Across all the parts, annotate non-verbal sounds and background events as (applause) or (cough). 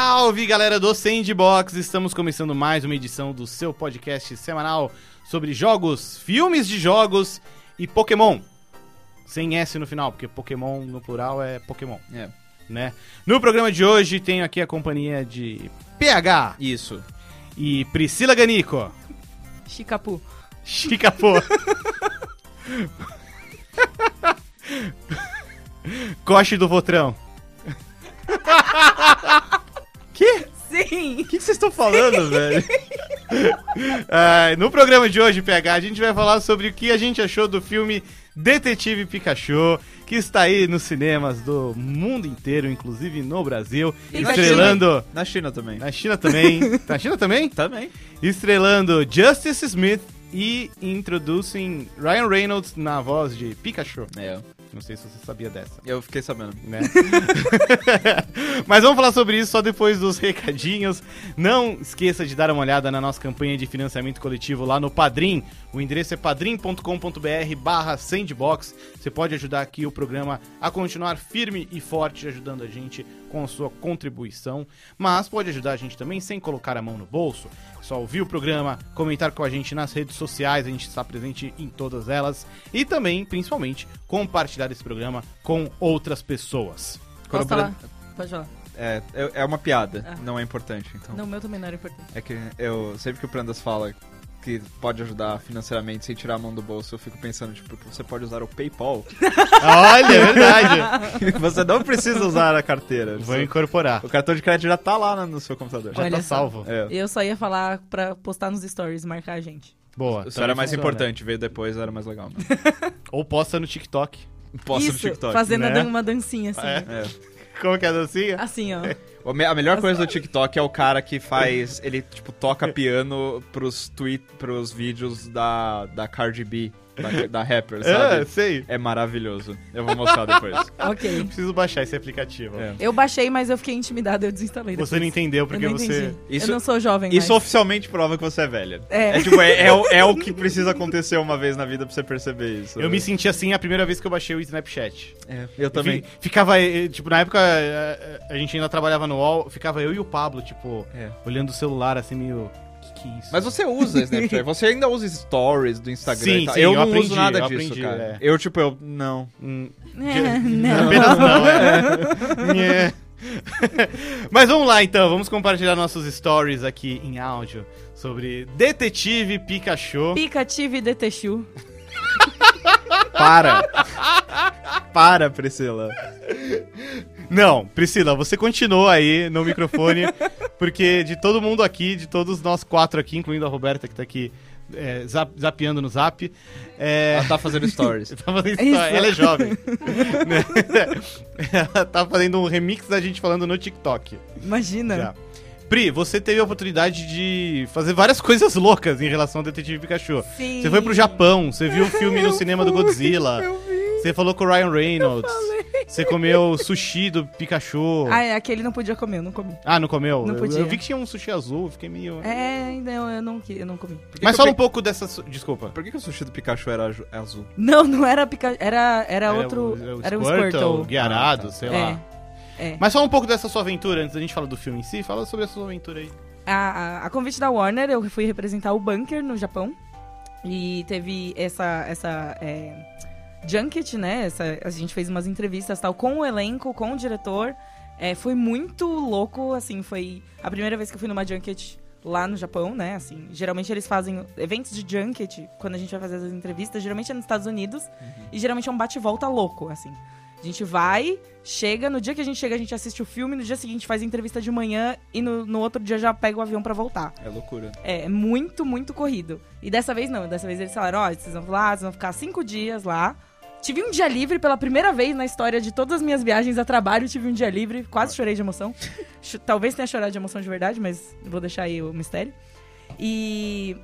Salve galera do Sandbox! Estamos começando mais uma edição do seu podcast semanal sobre jogos, filmes de jogos e Pokémon. Sem S no final, porque Pokémon no plural é Pokémon, É, né? No programa de hoje tenho aqui a companhia de PH isso. e Priscila Ganico. Chicapu. Chica pô. (laughs) Coche do Votrão. (laughs) Sim! O que vocês estão falando, velho? (laughs) Ah, no programa de hoje, PH, a gente vai falar sobre o que a gente achou do filme Detetive Pikachu, que está aí nos cinemas do mundo inteiro, inclusive no Brasil, E estrelando Na China também. na China também. Na China também? (laughs) Também. Estrelando Justice Smith e introducing Ryan Reynolds na voz de Pikachu. É, Não sei se você sabia dessa. eu fiquei sabendo. né? (laughs) Mas vamos falar sobre isso só depois dos (laughs) recadinhos. Não esqueça de dar uma olhada na nossa campanha de financiamento coletivo lá no Padrim. O endereço é padrim.com.br barra sandbox. Você pode ajudar aqui o programa a continuar firme e forte, ajudando a gente com a sua contribuição. Mas pode ajudar a gente também sem colocar a mão no bolso. É Só ouvir o programa, comentar com a gente nas redes sociais, a gente está presente em todas elas. E também, principalmente, compartilhar esse programa com outras pessoas. Posso falar? Pode falar. É, é, é uma piada, Ah. não é importante. Então. Não, o meu também não era importante. É que eu sempre que o Prandas fala que pode ajudar financeiramente sem tirar a mão do bolso, eu fico pensando, tipo, que você pode usar o PayPal. Olha, é verdade. (laughs) você não precisa usar a carteira. Vou incorporar. O cartão de crédito já tá lá no- no seu computador. Já Olha tá só. salvo. É. Eu só ia falar pra postar nos stories, marcar a gente. Boa. Isso era mais funciona. importante, veio depois, era mais legal. Né? (laughs) Ou posta no TikTok. Posta no Isso, TikTok. fazendo né? uma dancinha assim. É. É. Como que é a dancinha? Assim, ó. (laughs) A melhor coisa do TikTok é o cara que faz. Ele, tipo, toca piano pros, tweet, pros vídeos da, da Cardi B, da, da rapper, É, sabe? sei. É maravilhoso. Eu vou mostrar depois. (laughs) ok. Preciso baixar esse aplicativo. É. Eu baixei, mas eu fiquei intimidada, eu desinstalei. Você depois. não entendeu porque eu não você. Isso- Eu não sou jovem Isso mais. oficialmente prova que você é velha. É. É, tipo, é, é, o- é o que precisa acontecer uma vez na vida pra você perceber isso. Eu me senti assim a primeira vez que eu baixei o Snapchat. É, eu também. Fi- Ficava, eh, tipo, na época eh, a gente ainda trabalhava no UOL, ficava eu e o Pablo, tipo, É. olhando o celular assim meio. Que isso? Mas você usa Snapchat, (laughs) você ainda usa stories do Instagram Sim, e tal. sim, eu eu não aprendi, uso nada eu disso, aprendi, cara. é. Eu, tipo, eu. Não. Hum, É, não. (laughs) Apenas não, é. (laughs) Mas vamos lá então, vamos compartilhar nossos stories aqui em áudio sobre Detetive Pikachu. Picative Detechu. Para! Para, Priscila. Não, Priscila, você continuou aí no microfone, (laughs) porque de todo mundo aqui, de todos nós quatro aqui, incluindo a Roberta que tá aqui é, zap- zapeando no zap, é, Ela tá fazendo (laughs) stories. tá fazendo Isso. história- ela é jovem. (laughs) Ela tá fazendo um remix da gente falando no TikTok. Imagina. Já. Pri, você teve a oportunidade de fazer várias coisas loucas em relação ao Detetive Pikachu. Sim. Você foi pro Japão, você viu o filme no cinema do Godzilla. Você falou com o Ryan Reynolds. Você comeu sushi do Pikachu. Ah, é, aquele não podia comer, eu não comi. Ah, não comeu? Não Eu- podia. Eu, vi que tinha um sushi azul, eu fiquei meio. É, ainda eu, não, eu não comi. Por que Mas que fala eu um pouco dessa. su- Desculpa. Por que, que o sushi do Pikachu era aju- azul? Não, não era Pikachu, era, era outro, o- era o Squirtle, Squirtle. Guiarado, Ah, tá. sei É, lá. é. Mas fala um pouco dessa sua aventura antes da gente falar do filme em si. Fala sobre a sua aventura aí. A, a, a convite da Warner, eu fui representar o Bunker no Japão. E teve essa, essa é, junket, né? Essa, a gente fez umas entrevistas tal com o elenco, com o diretor. É, foi muito louco, assim, foi a primeira vez que eu fui numa junket lá no Japão, né? Assim, geralmente eles fazem eventos de junket, quando a gente vai fazer as entrevistas, geralmente é nos Estados Unidos. E geralmente é um bate-volta louco, assim. A gente vai, chega, no dia que a gente chega, a gente assiste o filme, no dia seguinte faz a entrevista de manhã e no, no outro dia já pega o avião pra voltar. É loucura. É é muito, muito corrido. E dessa vez não, dessa vez eles falaram, ó, vocês vão lá, vocês vão ficar cinco dias lá. Tive um dia livre pela primeira vez na história de todas as minhas viagens a trabalho, tive um dia livre, quase chorei de emoção. Talvez tenha chorado de emoção de verdade, mas vou deixar aí o mistério. E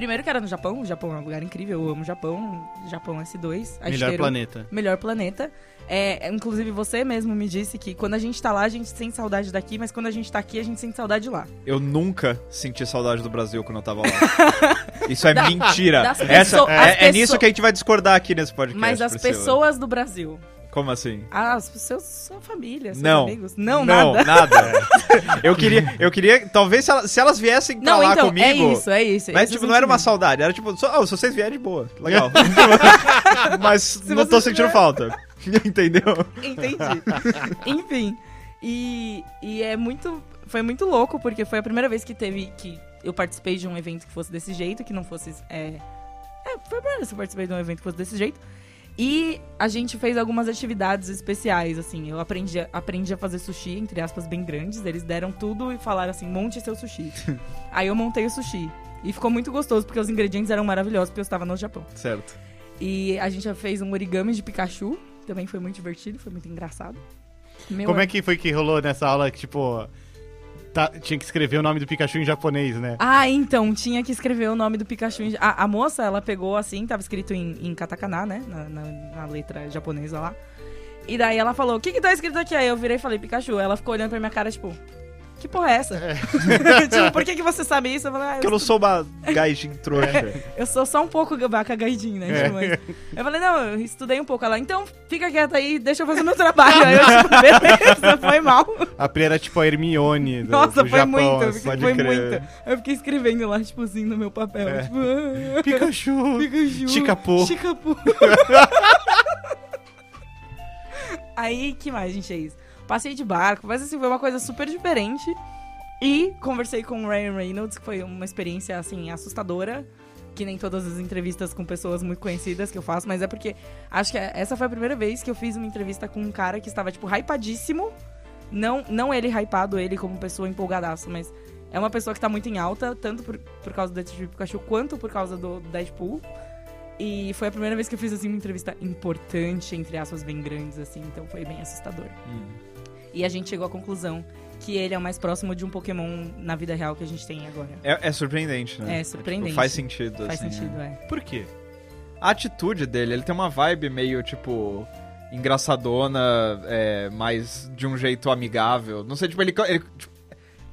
primeiro que era no Japão, o Japão é um lugar incrível, eu amo o Japão, Japão S2, a Melhor planeta. melhor planeta. É, inclusive, você mesmo me disse que quando a gente tá lá, a gente sente saudade daqui, mas quando a gente tá aqui, a gente sente saudade de lá. Eu nunca senti saudade do Brasil quando eu tava lá. (laughs) Isso é Da- mentira. Essa, é, é nisso que a gente vai discordar aqui nesse podcast. mas as Priscila. pessoas do Brasil. Como assim? Ah, os seus, sua família, seus Não. amigos. Não, Não, nada. nada. (laughs) eu queria, eu queria, talvez se, ela- se elas viessem Não, falar então, comigo. é isso, é isso. Mas, tipo, não era uma saudade, era tipo, só, oh, se vocês vierem de boa, legal. (laughs) (laughs) Mas não tô sentindo vier- falta. Entendeu? Entendi. Enfim. E, e é muito. Foi muito louco, porque foi a primeira vez que teve. que eu participei de um evento que fosse desse jeito, que não fosse. É, é foi a primeira vez que eu participei de um evento que fosse desse jeito. E a gente fez algumas atividades especiais, assim. Eu aprendi, a- aprendi a fazer sushi, entre aspas, bem grandes. Eles deram tudo e falaram assim: monte seu sushi. (laughs) Aí eu montei o sushi. E ficou muito gostoso, porque os ingredientes eram maravilhosos, porque eu estava no Japão. Certo. E a gente já fez um origami de Pikachu. Também foi muito divertido, foi muito engraçado. Meu Como é que foi que rolou nessa aula que, tipo, tá- tinha que escrever o nome do Pikachu em japonês, né? Ah, então, tinha que escrever o nome do Pikachu. em- A, a moça, ela pegou assim, tava escrito em, em katakana, né? Na, na- na letra japonesa lá. E daí ela falou, o que que tá escrito aqui? Aí eu virei e falei, Pikachu. Ela ficou olhando pra minha cara, tipo, que porra é essa? (laughs) tipo, por que que você sabe isso? Eu falei, ah, Porque eu não sou uma gaijin trouxa. (laughs) eu sou só um pouco gabaca gaidin, né? É. Tipo, mas- Eu falei, não, eu estudei um pouco. Ela, então fica quieta aí, deixa eu fazer meu trabalho. Aí eu, tipo, (laughs) beleza, foi mal. A Pri era tipo a Hermione do, Nossa, do foi Japão. muito, eu assim. foi crer. muito. Eu fiquei escrevendo lá, tipo assim, no meu papel. É. Tipo, ah, Pikachu! Pikachu. Chicapu. Chicapu. Aí, que mais gente fez? Passei de barco, mas assim, foi uma coisa super diferente. E conversei com o Ryan Reynolds, que foi uma experiência, assim, assustadora. Que nem todas as entrevistas com pessoas muito conhecidas que eu faço, mas é porque acho que essa foi a primeira vez que eu fiz uma entrevista com um cara que estava, tipo, hypadíssimo. Não, não ele hypado, ele como pessoa empolgadaço, mas é uma pessoa que tá muito em alta, tanto por, por causa do Detetive Pikachu quanto por causa do Deadpool. E foi a primeira vez que eu fiz, assim, uma entrevista importante, entre aspas, bem grandes, assim, então foi bem assustador. Hum. E a gente chegou à conclusão que ele é o mais próximo de um Pokémon na vida real que a gente tem agora. É, é surpreendente, né? É surpreendente. Tipo, faz sentido, Faz assim, sentido, é. é. Por quê? A atitude dele, ele tem uma vibe meio, tipo, engraçadona, é, mais de um jeito amigável. Não sei, tipo, ele... ele, tipo,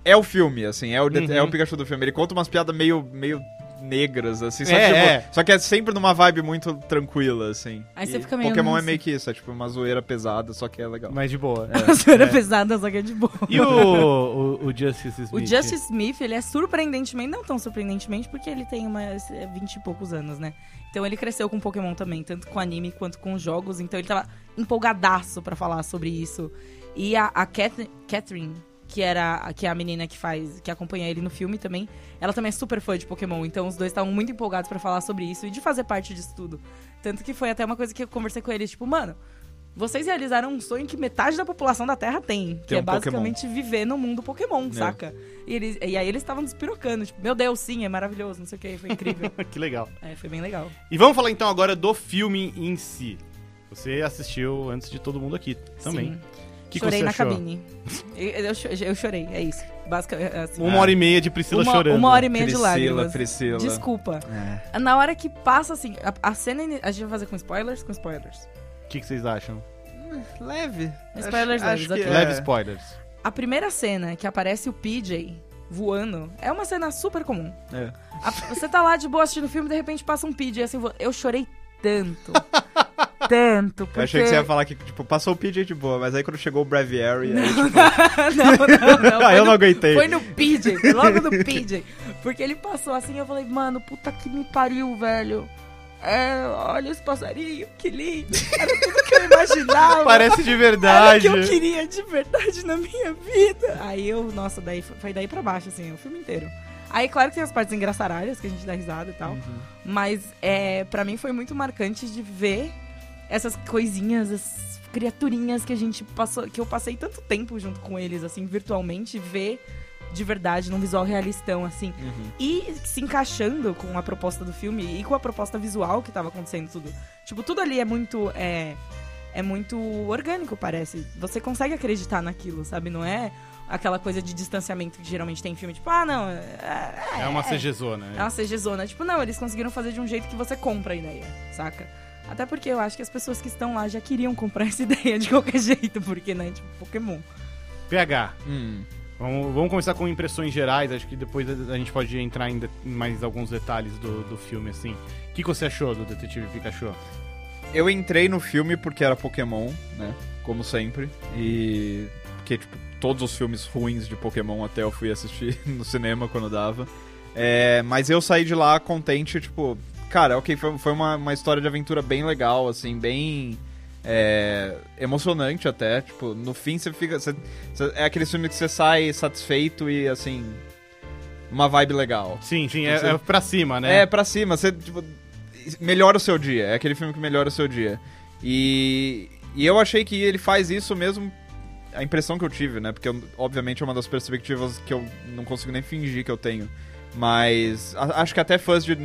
é o filme, assim, é o, Uhum. é o Pikachu do filme. Ele conta umas piadas meio, meio negras, assim, só, É, que, tipo, é. só que é sempre numa vibe muito tranquila, assim. Aí E você fica meio, Pokémon é meio que isso, é tipo uma zoeira pesada, só que é legal. Mas de boa. A zoeira pesada, só que é de boa. E o, o, o Justice Smith? O Justice Smith, ele é surpreendentemente, não tão surpreendentemente, porque ele tem umas é, 20 e poucos anos, né? Então ele cresceu com Pokémon também, tanto com anime quanto com jogos. Então ele tava empolgadaço pra falar sobre isso. E a, a Cath- Catherine, que era que é a menina que faz, que acompanha ele no filme também, ela também é super fã de Pokémon. Então os dois estavam muito empolgados pra falar sobre isso e de fazer parte disso tudo. Tanto que foi até uma coisa que eu conversei com eles, tipo, mano, vocês realizaram um sonho que metade da população da Terra tem, que Tem é um Pokémon. basicamente viver no mundo Pokémon, É. saca? E, eles, e aí eles estavam despirocando, tipo, meu Deus, sim, é maravilhoso, não sei o que, foi incrível. (laughs) que legal. é, foi bem legal. E vamos falar então agora do filme em si. Você assistiu antes de todo mundo aqui também. Sim. Que, que chorei você na achou? cabine. Eu, eu, cho- eu chorei, é isso. Basicamente, assim, Uma hora e meia de Priscila uma, chorando. uma hora e meia de Priscila, lágrimas. Priscila. Desculpa. É. Na hora que passa, assim, a, a cena. ini- A gente vai fazer com spoilers? Com spoilers. O que, que vocês acham? Leve. Spoilers acho, leves, acho que ok. é. Leve spoilers. A primeira cena que aparece o PJ voando é uma cena super comum. É. A- você tá lá de boa assistindo o filme, de repente passa um PJ assim, eu chorei tanto. (laughs) tanto, porque... Eu achei que você ia falar que, tipo, passou o PJ de boa, mas aí quando chegou o Braviary, aí, (laughs) tipo, não, não, não. (laughs) ah, foi eu não aguentei. Foi no PJ, logo no PJ. Porque ele passou assim e eu falei, mano, puta que me pariu, velho. É, olha os passarinhos, que lindo. Era tudo que eu imaginava. (laughs) Parece de Era o verdade. que eu queria de verdade na minha vida. Aí eu, nossa, daí foi foi daí pra baixo, assim, o filme inteiro. Aí, claro que tem as partes engraçaralhas, que a gente dá risada e tal. Uhum. Mas, é, para mim, foi muito marcante de ver essas coisinhas, essas criaturinhas que a gente passou, que eu passei tanto tempo junto com eles, assim, virtualmente, ver de verdade, num visual realistão, assim. Uhum. E se encaixando com a proposta do filme e com a proposta visual que tava acontecendo tudo. Tipo, tudo ali é muito. É, é muito orgânico, parece. Você consegue acreditar naquilo, sabe? Não é aquela coisa de distanciamento que geralmente tem em filme, tipo, ah, não. É, É uma CG-zona. é uma CG zona. Tipo, não, eles conseguiram fazer de um jeito que você compra a ideia, saca? Até porque eu acho que as pessoas que estão lá já queriam comprar essa (laughs) ideia de qualquer jeito, porque, né, tipo, Pokémon. PH. Hum. Vamos, vamos começar com impressões gerais. Acho que depois a, gente pode entrar em, de- em mais alguns detalhes do, do filme, assim. O que, que você achou do Detetive Pikachu? eu entrei no filme porque era Pokémon, né? Como sempre. E. Porque, tipo, todos os filmes ruins de Pokémon até eu fui assistir (laughs) no cinema quando dava. É, mas eu saí de lá contente, tipo, cara, ok, foi, foi uma, uma história de aventura bem legal, assim, bem. É, emocionante até. Tipo, no fim você fica. Você, você- é aquele filme que você sai satisfeito e assim. Uma vibe legal. Sim, sim, Você- é, é pra cima, né? É, pra cima. Você, tipo, melhora o seu dia. É aquele filme que melhora o seu dia. E, e eu achei que ele faz isso mesmo. A impressão que eu tive, né? Porque, eu- obviamente, é uma das perspectivas que eu não consigo nem fingir que eu tenho. Mas a- acho que até fãs de.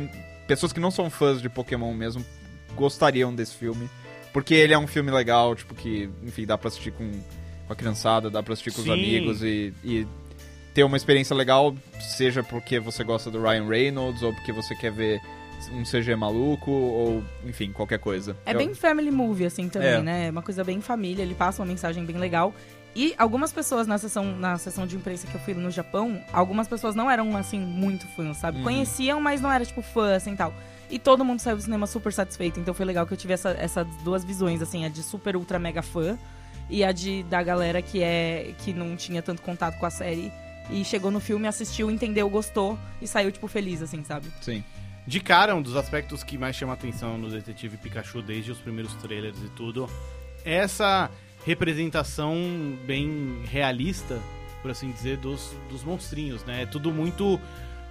Pessoas que não são fãs de Pokémon mesmo gostariam desse filme. Porque ele é um filme legal, tipo, que, enfim, dá pra assistir com, com a criançada, dá pra assistir com os Sim. amigos e, e ter uma experiência legal, seja porque você gosta do Ryan Reynolds, ou porque você quer ver um CG maluco, ou, enfim, qualquer coisa. É Eu- bem family movie, assim, também, É. né? É uma coisa bem família, ele passa uma mensagem bem legal. E algumas pessoas na sessão, na sessão de imprensa que eu fui no Japão, algumas pessoas não eram, assim, muito fãs, sabe? Uhum. Conheciam, mas não era, tipo, fã, assim, tal. E todo mundo saiu do cinema super satisfeito, então foi legal que eu tive essa- essas duas visões, assim, a de super, ultra, mega fã e a de da galera que é que não tinha tanto contato com a série e chegou no filme, assistiu, entendeu, gostou e saiu, tipo, feliz, assim, sabe? Sim. De cara, um dos aspectos que mais chama atenção no Detetive Pikachu desde os primeiros trailers e tudo, essa representação bem realista, por assim dizer, dos, dos monstrinhos, né? É tudo muito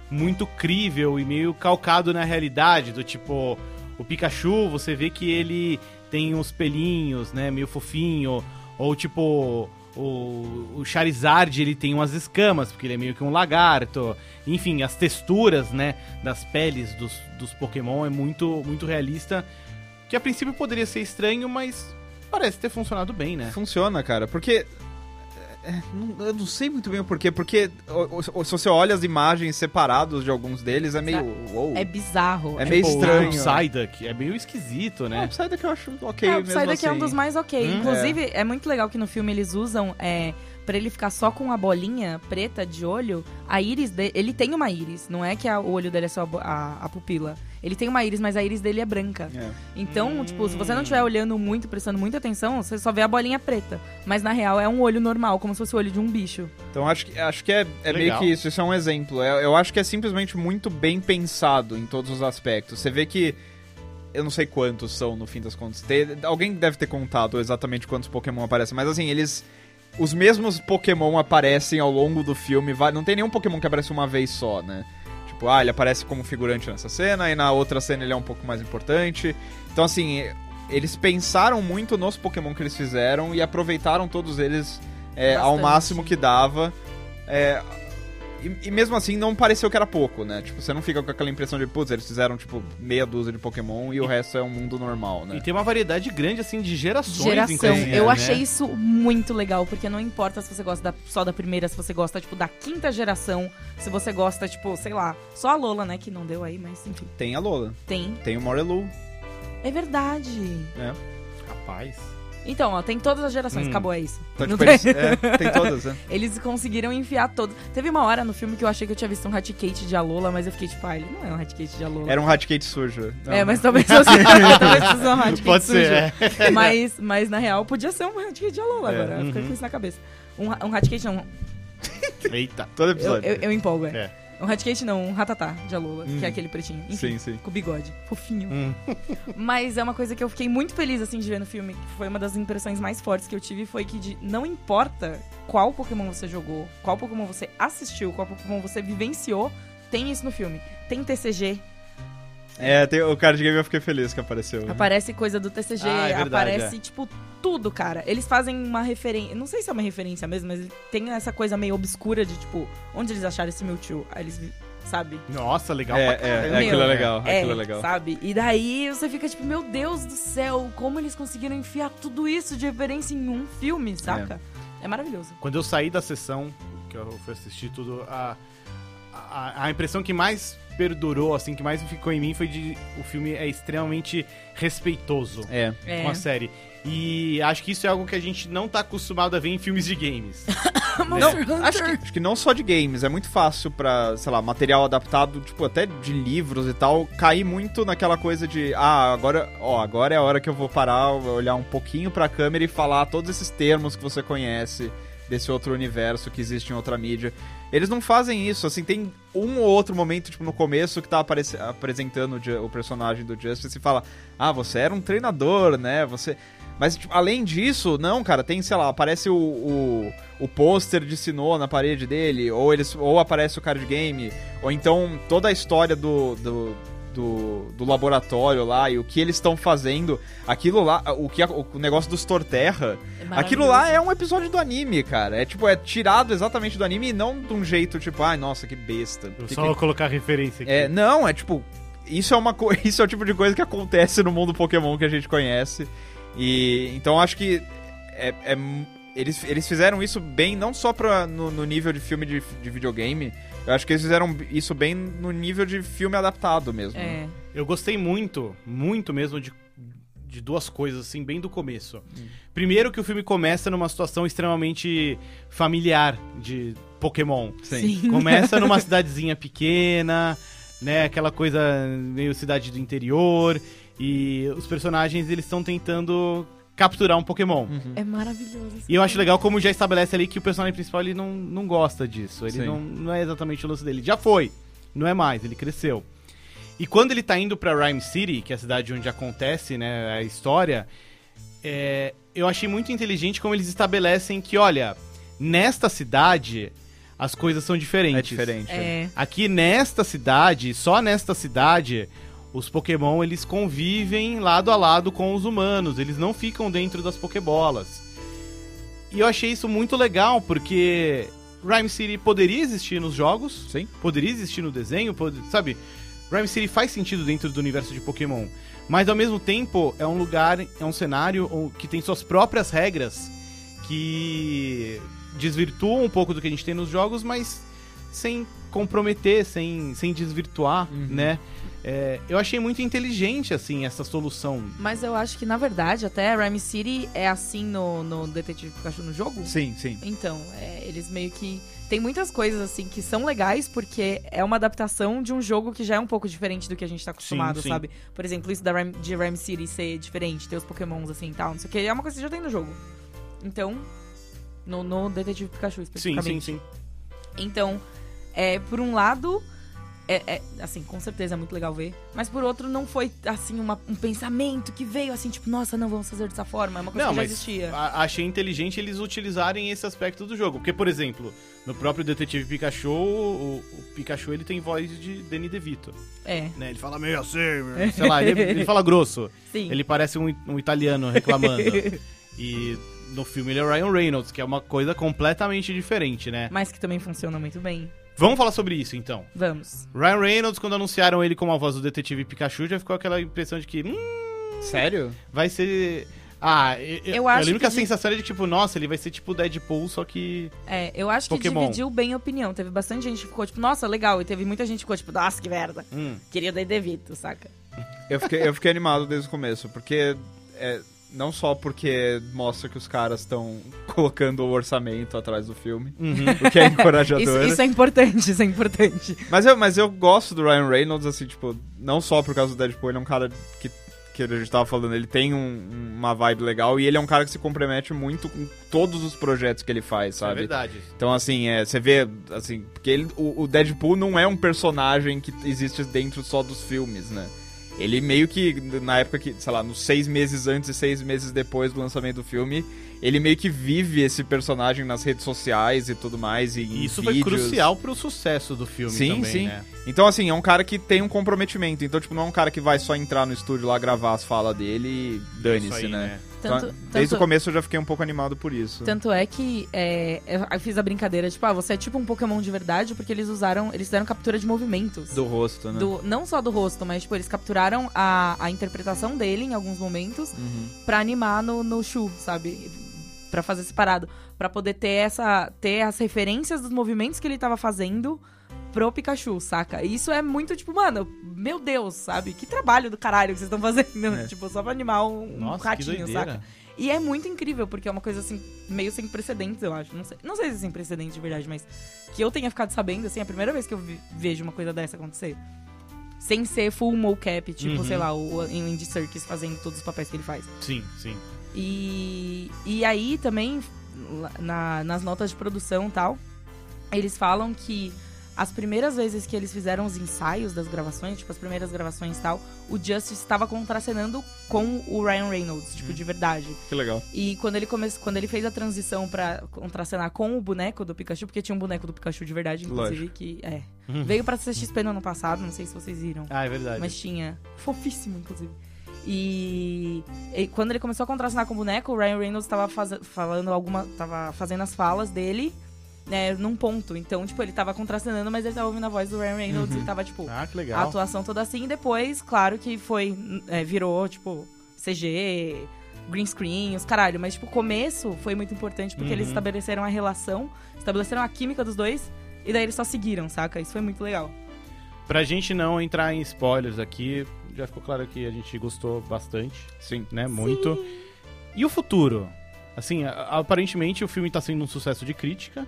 muito crível e meio calcado na realidade, do tipo, o Pikachu, você vê que ele tem uns pelinhos, né, meio fofinho, ou tipo, o, o Charizard, ele tem umas escamas, porque ele é meio que um lagarto. Enfim, as texturas, né, das peles dos, dos Pokémon é muito, muito realista, que a princípio poderia ser estranho, mas parece ter funcionado bem, né? Funciona, cara, porque. é, não- eu não sei muito bem o porquê, porque o- o- se você olha as imagens separados de alguns deles, é meio. Uou. É bizarro. É meio Tipo, estranho. O Psyduck é meio esquisito, né? É, Psyduck eu acho ok É, o mesmo Psyduck é um assim. dos mais ok. Hum, Inclusive, é. muito legal que no filme eles usam, é, pra ele ficar só com a bolinha preta de olho, a íris dele. Ele tem uma íris, não é que a- o olho dele é só a, a- a pupila. Ele tem uma íris, mas a íris dele é branca. É. Então, Hum. tipo, se você não estiver olhando muito, prestando muita atenção, você só vê a bolinha preta. Mas na real é um olho normal, como se fosse o olho de um bicho. Então acho que, acho que é, é meio que isso, isso é um exemplo. É- eu acho que é simplesmente muito bem pensado em todos os aspectos. Você vê que. Eu não sei quantos são no fim das contas. Tem- alguém deve ter contado exatamente quantos Pokémon aparecem, mas assim, eles. Os mesmos Pokémon aparecem ao longo do filme. Não tem nenhum Pokémon que aparece uma vez só, né? Tipo, ah, ele aparece como figurante nessa cena, e na outra cena ele é um pouco mais importante. Então, assim, eles pensaram muito nos Pokémon que eles fizeram e aproveitaram todos eles é, ao máximo que dava. É, e, e mesmo assim não pareceu que era pouco, né? Tipo, você não fica com aquela impressão de, putz, eles fizeram, tipo, meia dúzia de Pokémon e o resto é um mundo normal, né? E tem uma variedade grande, assim, de gerações, Geração. inclusive, Eu né? achei isso muito legal, porque não importa se você gosta da- só da primeira, se você gosta, tipo, da quinta geração, se você gosta, tipo, sei lá, só a Lola, né, que não deu aí, mas enfim, Tem a Lola, tem. tem o Morelu, É verdade. né? Rapaz. Então, ó, tem todas as gerações, Hum. acabou, é isso. Então, Não tipo, tem- eles, é, tem todas, né? (laughs) Eles conseguiram enfiar todos. Teve uma hora no filme que eu achei que eu tinha visto um Hatkate de Alola, mas eu fiquei tipo, ah, ele não é um Hatkate de Alola. Era um Raticate sujo. Não. É, mas talvez fosse (laughs) (laughs) talvez fosse um Hatkate Pode ser, sujo. é. Mas, mas na real podia ser um Hatkate de Alola É, agora. Eu fiquei uhum. com isso na cabeça. Um, ha- um Hatkate não, Eita. Todo eu, episódio. eu, eu empolgo, é. É. Um Hatkate não, um Ratatá de Alola, Hum. que é aquele pretinho. Enfim, Sim, sim. com bigode. Fofinho. Hum. (laughs) Mas é uma coisa que eu fiquei muito feliz, assim, de ver no filme. Foi uma das impressões mais fortes que eu tive. Foi que de, não importa qual Pokémon você jogou, qual Pokémon você assistiu, qual Pokémon você vivenciou, tem isso no filme. Tem TCG, É, tem, o card game eu fiquei feliz que apareceu. aparece coisa do TCG, Ah, é verdade, aparece, tipo, tudo, cara. Eles fazem uma referência. Não sei se é uma referência mesmo, mas ele tem essa coisa meio obscura de, tipo, onde eles acharam esse Mewtwo? Aí eles, sabe? Nossa, legal É, pra é, é, aquilo é legal, É, aquilo é legal. sabe? E daí você fica tipo, meu Deus do céu, como eles conseguiram enfiar tudo isso de referência em um filme, saca? É, maravilhoso. Quando eu saí da sessão, que eu fui assistir tudo, a, a, a impressão que mais perdurou, assim, que mais ficou em mim foi de o filme é extremamente respeitoso É. É. com a série. E acho que isso é algo que a gente não tá acostumado a ver em filmes de games. (laughs) Monster Não, acho que, acho que não só de games, é muito fácil pra, sei lá, material adaptado, tipo, até de livros e tal, cair muito naquela coisa de, ah, agora, ó, agora é a hora que eu vou parar, olhar um pouquinho pra câmera e falar todos esses termos que você conhece desse outro universo que existe em outra mídia. Eles não fazem isso, assim, tem um ou outro momento, tipo, no começo que tá apresentando o o personagem do Justice e fala, ah, você era um treinador, né, você... Mas, tipo, além disso, não, cara, tem, sei lá, aparece o, o, o pôster de Sinnoh na parede dele, ou, eles, ou aparece o card game, ou então toda a história do, do, do, do laboratório lá e o que eles estão fazendo, aquilo lá, o, que, o negócio dos Torterra, É aquilo lá é um episódio do anime, cara. É tipo, é tirado exatamente do anime e não de um jeito tipo, ai, nossa, que besta. Vou Que- só que- colocar referência aqui. é, não, é tipo. Isso é uma co- (laughs) Isso é o tipo de coisa que acontece no mundo Pokémon que a gente conhece. E então acho que é, é eles, eles fizeram isso bem, não só pra, no, no nível de filme de, de videogame. Eu acho que eles fizeram isso bem no nível de filme adaptado mesmo. É. Eu gostei muito, muito mesmo de, de duas coisas, assim, bem do começo. Primeiro que o filme começa numa situação extremamente familiar de Pokémon. Sim. (laughs) Começa numa cidadezinha pequena, né? Aquela coisa meio cidade do interior. E os personagens, eles estão tentando capturar um Pokémon. É maravilhoso. E eu acho legal como já estabelece ali que o personagem principal ele não, não gosta disso. Ele Sim. não, não é exatamente o lance dele. Já foi, não é mais, ele cresceu. E quando ele tá indo pra Rhyme City, que é a cidade onde acontece né, a história, é, eu achei muito inteligente como eles estabelecem que, olha, nesta cidade as coisas são diferentes. É diferente. É. Aqui nesta cidade, só nesta cidade, os Pokémon eles convivem lado a lado com os humanos, eles não ficam dentro das Pokébolas. E eu achei isso muito legal, porque Rhyme City poderia existir nos jogos, Sim. poderia existir no desenho, pode- sabe? Rhyme City faz sentido dentro do universo de Pokémon, mas ao mesmo tempo é um lugar, é um cenário que tem suas próprias regras que desvirtuam um pouco do que a gente tem nos jogos, mas sem comprometer, sem, sem desvirtuar, Uhum. né? É, eu achei muito inteligente, assim, essa solução. Mas eu acho que, na verdade, até Rhyme City é assim no, no Detetive Pikachu no jogo. Sim, sim. Então, é, eles meio que. Tem muitas coisas, assim, que são legais, porque é uma adaptação de um jogo que já é um pouco diferente do que a gente tá acostumado, sim. sabe? Por exemplo, isso da Rhyme- de Rhyme City ser diferente, ter os pokémons assim e tal, não sei o que, é uma coisa que já tem no jogo. Então, no, no Detetive Pikachu Sim, especificamente. sim, sim. Então, é, por um lado, é, é, assim, com certeza é muito legal ver. Mas por outro, não foi, assim, uma- um pensamento que veio assim, tipo, nossa, não vamos fazer dessa forma. É uma coisa Não, que já existia. a- achei inteligente eles utilizarem esse aspecto do jogo. Porque, por exemplo, no próprio Detetive Pikachu, o, o Pikachu ele tem voz de Danny DeVito. É, Né? Ele fala meio assim, (laughs) sei lá, ele, ele fala grosso. sim. Ele parece um, um italiano reclamando. (laughs) e no filme ele é Ryan Reynolds, que é uma coisa completamente diferente, né? Mas que também funciona muito bem. Vamos falar sobre isso então. Vamos. Ryan Reynolds, quando anunciaram ele como a voz do Detetive Pikachu, já ficou aquela impressão de que hum, Sério? vai ser. Ah, eu, eu, Eu acho lembro que, que a de- sensação era de tipo, nossa, ele vai ser tipo o Deadpool, só que. É, eu acho que Pokémon. dividiu bem a opinião. Teve bastante gente que ficou, tipo, nossa, legal. E teve muita gente que ficou, tipo, nossa, que merda. Hum. Queria o DeVito, saca? Eu fiquei, eu fiquei animado desde o começo, porque. é, não só porque mostra que os caras estão (laughs) colocando o orçamento atrás do filme, Uhum. o que é encorajador. Isso, isso é importante, isso é importante. Mas, eu, mas eu gosto do Ryan Reynolds, assim, tipo, não só por causa do Deadpool, ele é um cara que, que a gente tava falando, ele tem um- uma vibe legal e ele é um cara que se compromete muito com todos os projetos que ele faz, É sabe? verdade. Então, assim, é, você vê, assim, porque ele, o, o Deadpool não é um personagem que existe dentro só dos filmes, né? Ele meio que, na época que, sei lá, nos seis meses antes e seis meses depois do lançamento do filme, ele meio que vive esse personagem nas redes sociais e tudo mais. E, E isso foi crucial pro sucesso do filme Sim, também, sim. né? Então, assim, é um cara que tem um comprometimento. Então, tipo, não é um cara que vai só entrar no estúdio lá, gravar as falas dele e dane-se, aí, né? Tanto, Então, desde tanto- o começo eu já fiquei um pouco animado por isso. Tanto é que é, eu fiz a brincadeira, tipo, ah, você é tipo um Pokémon de verdade, porque eles usaram, eles fizeram captura de movimentos. Do rosto, né? Do- não só do rosto, mas tipo, eles capturaram a, a interpretação dele em alguns momentos Uhum. pra animar no, no Shu, sabe? Pra fazer separado. Pra poder ter essa. ter as referências dos movimentos que ele tava fazendo pro Pikachu, saca? E isso é muito, tipo, mano, meu Deus, sabe? Que trabalho do caralho que vocês estão fazendo. É. Tipo, só pra animar um, um Nossa, que ratinho, saca? E é muito incrível, porque é uma coisa assim, meio sem precedentes, eu acho. Não sei, não sei se é sem precedentes de verdade, mas que eu tenha ficado sabendo, assim, é a primeira vez que eu vejo uma coisa dessa acontecer. Sem ser full mocap, tipo, Uhum. sei lá, o em Andy Serkis fazendo todos os papéis que ele faz. Sim, sim. E, e aí também, na- nas notas de produção e tal, eles falam que as primeiras vezes que eles fizeram os ensaios das gravações, tipo, as primeiras gravações e tal, o Justice estava contracenando com o Ryan Reynolds, tipo, de verdade. Que legal. E quando ele, come... quando ele fez a transição pra contracenar com o boneco do Pikachu, porque tinha um boneco do Pikachu de verdade, inclusive, que é. Uhum. Veio pra CXP no ano passado, não sei se vocês viram. Ah, é verdade. Mas tinha. Fofíssimo, inclusive. E, e quando ele começou a contracenar com o boneco, o Ryan Reynolds tava faz- falando alguma. tava fazendo as falas dele, né, num ponto. Então, tipo, ele tava contracenando, mas ele tava ouvindo a voz do Ryan Reynolds e tava, tipo, Ah, que a atuação toda assim. E depois, claro que foi. é, virou, tipo, CG, green screen, os caralho. Mas, tipo, o começo foi muito importante porque eles Uhum. estabeleceram a relação, estabeleceram a química dos dois. E daí eles só seguiram, saca? Isso foi muito legal. Pra gente não entrar em spoilers aqui, já ficou claro que a gente gostou bastante, Sim. né? Muito. E o futuro? Assim, aparentemente o filme tá sendo um sucesso de crítica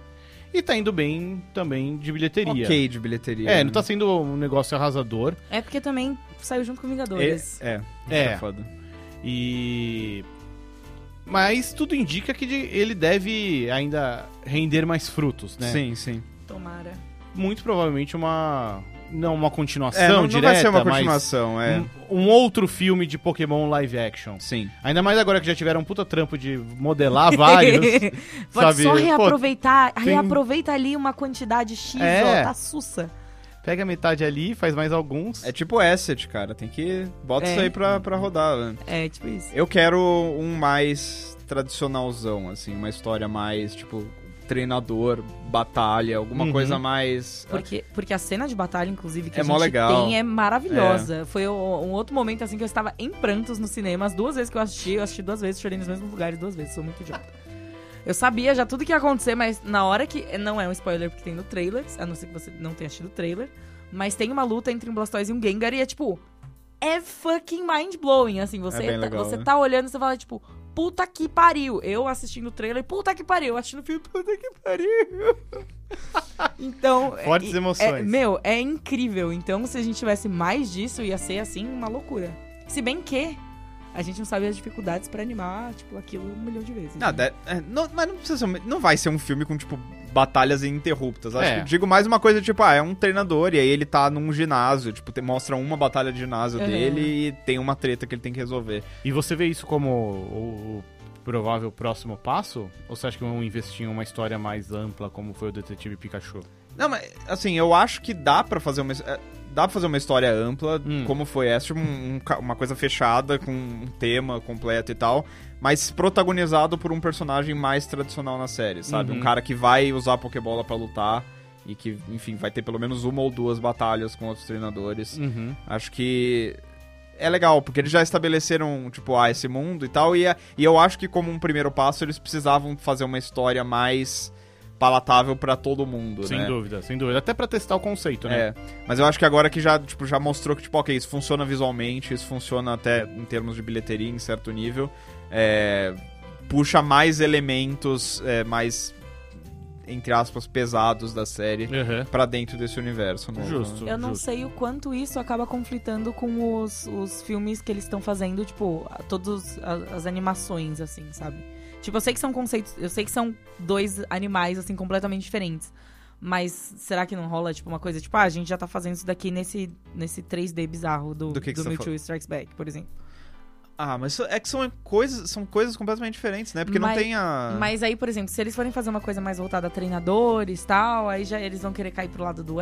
e tá indo bem também de bilheteria. Ok de bilheteria. É, não tá sendo um negócio arrasador. É porque também saiu junto com Vingadores. É, É. é. foda. E. Mas tudo indica que ele deve ainda render mais frutos, né? Sim, sim. Tomara. Muito provavelmente uma. Não uma continuação É, não, não direta, vai ser uma mas continuação, é. um, um outro filme de Pokémon live action. Sim. Ainda mais agora que já tiveram um puta trampo de modelar vários. (laughs) Pode sabe? só Pô, reaproveitar. tem- Reaproveita ali uma quantidade X, É. ó, tá sussa. pega metade ali, faz mais alguns. É tipo asset, cara. Tem que. Bota É. isso aí pra, pra rodar, né? É, tipo isso. Eu quero um mais tradicionalzão, assim, uma história mais, tipo, treinador, batalha, alguma Uhum. coisa mais. Porque, porque a cena de batalha, inclusive, que É a gente legal. tem é maravilhosa. Foi o- um outro momento, assim, que eu estava em prantos no cinema. As duas vezes que eu assisti, eu assisti duas vezes, chorei nos mesmos lugares duas vezes. Sou muito idiota. Eu sabia já tudo que ia acontecer, mas na hora que... Não é um spoiler porque tem no trailer, a não ser que você não tenha assistido o trailer. Mas tem uma luta entre um Blastoise e um Gengar e é, tipo... É fucking mind-blowing, assim. Você, É bem tá, legal, você né? tá olhando e você fala, tipo... Puta que pariu. Eu assistindo o trailer, puta que pariu. Assistindo o filme, puta que pariu. (laughs) então... Fortes é- emoções. é- meu, é incrível. Então, se a gente tivesse mais disso, ia ser, assim, uma loucura. Se bem que a gente não sabe as dificuldades pra animar, tipo, aquilo um milhão de vezes. Não, né? é, não, mas não precisa ser, não vai ser um filme com, tipo, batalhas ininterruptas. Acho É. que digo mais uma coisa, tipo, ah, é um treinador e aí ele tá num ginásio, tipo, te- mostra uma batalha de ginásio Uhum. dele e tem uma treta que ele tem que resolver. E você vê isso como o, o provável próximo passo? Ou você acha que vão investir em uma história mais ampla, como foi o Detetive Pikachu? Não, mas, assim, eu acho que dá pra fazer uma... Dá pra fazer uma história ampla, Hum. como foi essa, tipo, um- um uma coisa fechada, com um tema completo e tal, mas protagonizado por um personagem mais tradicional na série, sabe? Uhum. Um cara que vai usar a Pokébola pra lutar e que, enfim, vai ter pelo menos uma ou duas batalhas com outros treinadores. Uhum. Acho que é legal, porque eles já estabeleceram, tipo, ah, esse mundo e tal, e, é- e eu acho que como um primeiro passo eles precisavam fazer uma história mais palatável pra todo mundo, Sem né? dúvida, sem dúvida. Até pra testar o conceito, né? É, mas eu acho que agora que já, tipo, já mostrou que, tipo, ok, isso funciona visualmente, isso funciona até em termos de bilheteria em certo nível, é, puxa mais elementos é, mais, entre aspas, pesados da série Uhum. pra dentro desse universo novo. Justo. Eu não justo. sei o quanto isso acaba conflitando com os, os filmes que eles estão fazendo, tipo, todas as, as animações, assim, sabe? Tipo, eu sei que são conceitos, eu sei que são dois animais, assim, completamente diferentes. Mas será que não rola, tipo, uma coisa, tipo, ah, a gente já tá fazendo isso daqui nesse, nesse 3D bizarro do, Do que que do tá Mewtwo? Strikes Back, por exemplo. Ah, mas é que são coisas, são coisas completamente diferentes, né? Porque Mas- não tem a... Mas aí, por exemplo, se eles forem fazer uma coisa mais voltada a treinadores e tal, aí já eles vão querer cair pro lado do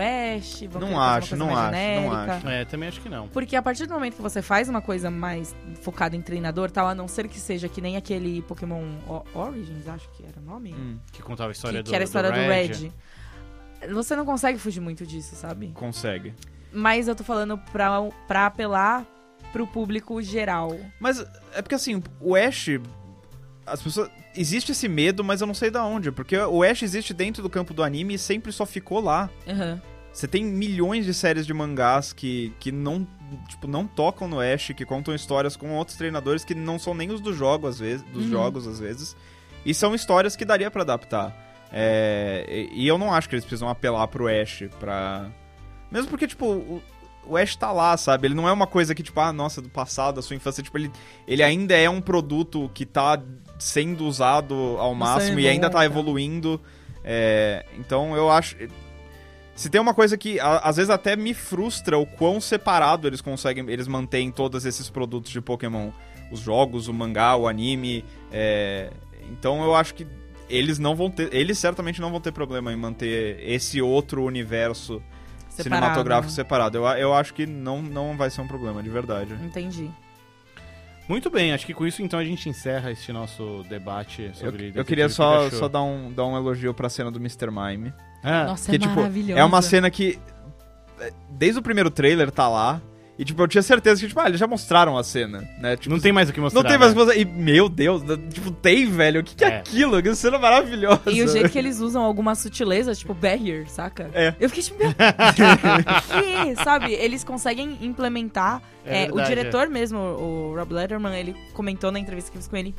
vão Não acho, não acho, não acho. É, também acho que não. Porque a partir do momento que você faz uma coisa mais focada em treinador, tal, a não ser que seja que nem aquele Pokémon O- Origins, acho que era o nome, Hum, Que contava a história que, do que era a história do Red. Red. Você não consegue fugir muito disso, sabe? consegue. Mas eu tô falando pra, pra apelar pro público geral. Mas é porque assim, o Ash. As pessoas. Existe esse medo, mas eu não sei da onde. Porque o Ash existe dentro do campo do anime e sempre só ficou lá. Aham. Você tem milhões de séries de mangás que, que não, tipo, não tocam no Ash, que contam histórias com outros treinadores que não são nem os do jogo, às vezes, dos Uhum. jogos, às vezes. E são histórias que daria pra adaptar. É, e e eu não acho que eles precisam apelar pro Ash pra. Mesmo porque, tipo, o, Ash tá lá, sabe? Ele não é uma coisa que, tipo, ah, nossa, do passado, da sua infância. Tipo, ele, ele ainda é um produto que tá sendo usado ao máximo e ainda tá volta. evoluindo. É, então eu acho. Se tem uma coisa que a- às vezes até me frustra o quão separado eles conseguem, eles mantêm todos esses produtos de Pokémon. Os jogos, o mangá, o anime. é, Então eu acho que eles não vão ter. Eles certamente não vão ter problema em manter esse outro universo Separado, cinematográfico separado. Eu, eu acho que não, não vai ser um problema, de verdade. Entendi. Muito bem, acho que com isso então a gente encerra este nosso debate Eu, sobre eu Detetive queria só, só dar, um, dar um elogio pra cena do Mr. Mime. Ah, Nossa, que, é tipo, maravilhosa. É uma cena que. é, Desde o primeiro trailer tá lá. E, tipo, eu tinha certeza que, tipo, ah, eles já mostraram a cena, né? Tipo, não tem mais o que mostrar. não tem mais o né? que mostrar. E, meu Deus, né, tipo, tem, velho. O que, que é, É. aquilo? Que cena maravilhosa. E o jeito que eles usam algumas sutilezas, tipo barrier, saca? É. Eu fiquei tipo, meu (laughs) que? Sabe? Eles conseguem implementar. É é, o verdade, diretor mesmo, o Rob Letterman, ele comentou na entrevista que eu fiz com ele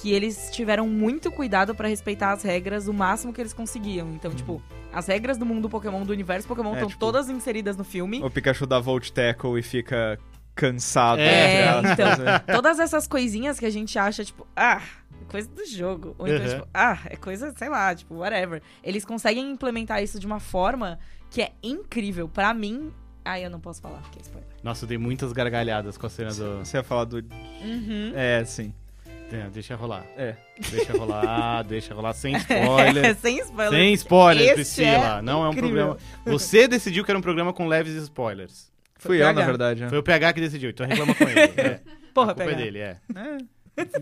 que eles tiveram muito cuidado pra respeitar as regras o máximo que eles conseguiam. Então, tipo, as regras do mundo Pokémon, do universo Pokémon, É, estão tipo, todas inseridas no filme. O Pikachu dá Volt Tackle e fica cansado. É, entre então. né? Todas essas coisinhas que a gente acha, tipo, ah, é coisa do jogo. Ou então, Uhum. tipo, ah, é coisa, sei lá, tipo, whatever. Eles conseguem implementar isso de uma forma que é incrível. Pra mim. Ah, eu não posso falar, porque é spoiler. Nossa, eu dei muitas gargalhadas com a cena do. Você ia falar do. Uhum. É, sim. É, Deixa rolar. É. Deixa rolar, (laughs) deixa rolar sem spoiler. (laughs) Sem spoiler. Sem spoiler, Esse Priscila. é não é um programa. Você (laughs) decidiu que era um programa com leves spoilers. Fui eu, PH. na verdade. né? Foi o PH que decidiu, então reclama com ele. É, Porra, a culpa é pega. dele, é. É.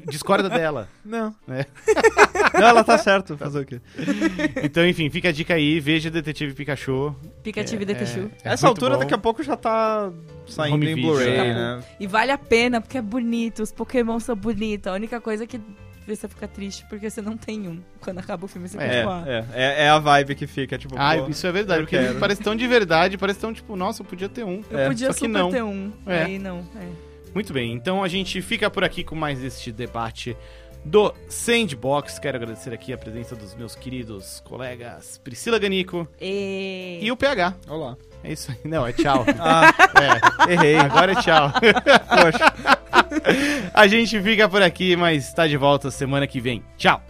Discorda dela. Não. É. (laughs) Não, ela tá certo. Fazer o quê? (laughs) Então, enfim, fica a dica aí, veja Detetive Pikachu. Pikachu e É, Detechu. é Essa muito altura, bom. daqui a pouco já tá saindo Home em Blu-ray, é. né? E vale a pena, porque é bonito. Os Pokémon são bonitos. A única coisa é que você fica triste porque você não tem um. Quando acaba o filme, você É, fica tipo, ah, É, é, é a vibe que fica, tipo, Ah, pô, isso é verdade, porque quero. parece tão de verdade, parece tão tipo, nossa, eu podia ter um. eu É, podia só que super não. ter um. É. Aí não. É. Muito bem, então a gente fica por aqui com mais este debate do Sandbox. Quero agradecer aqui a presença dos meus queridos colegas Priscila Ganico E... e o PH. Olá. É isso aí. Não, é tchau. (laughs) Ah, é, errei. agora é tchau. (laughs) Poxa. a gente fica por aqui, mas tá de volta semana que vem. Tchau.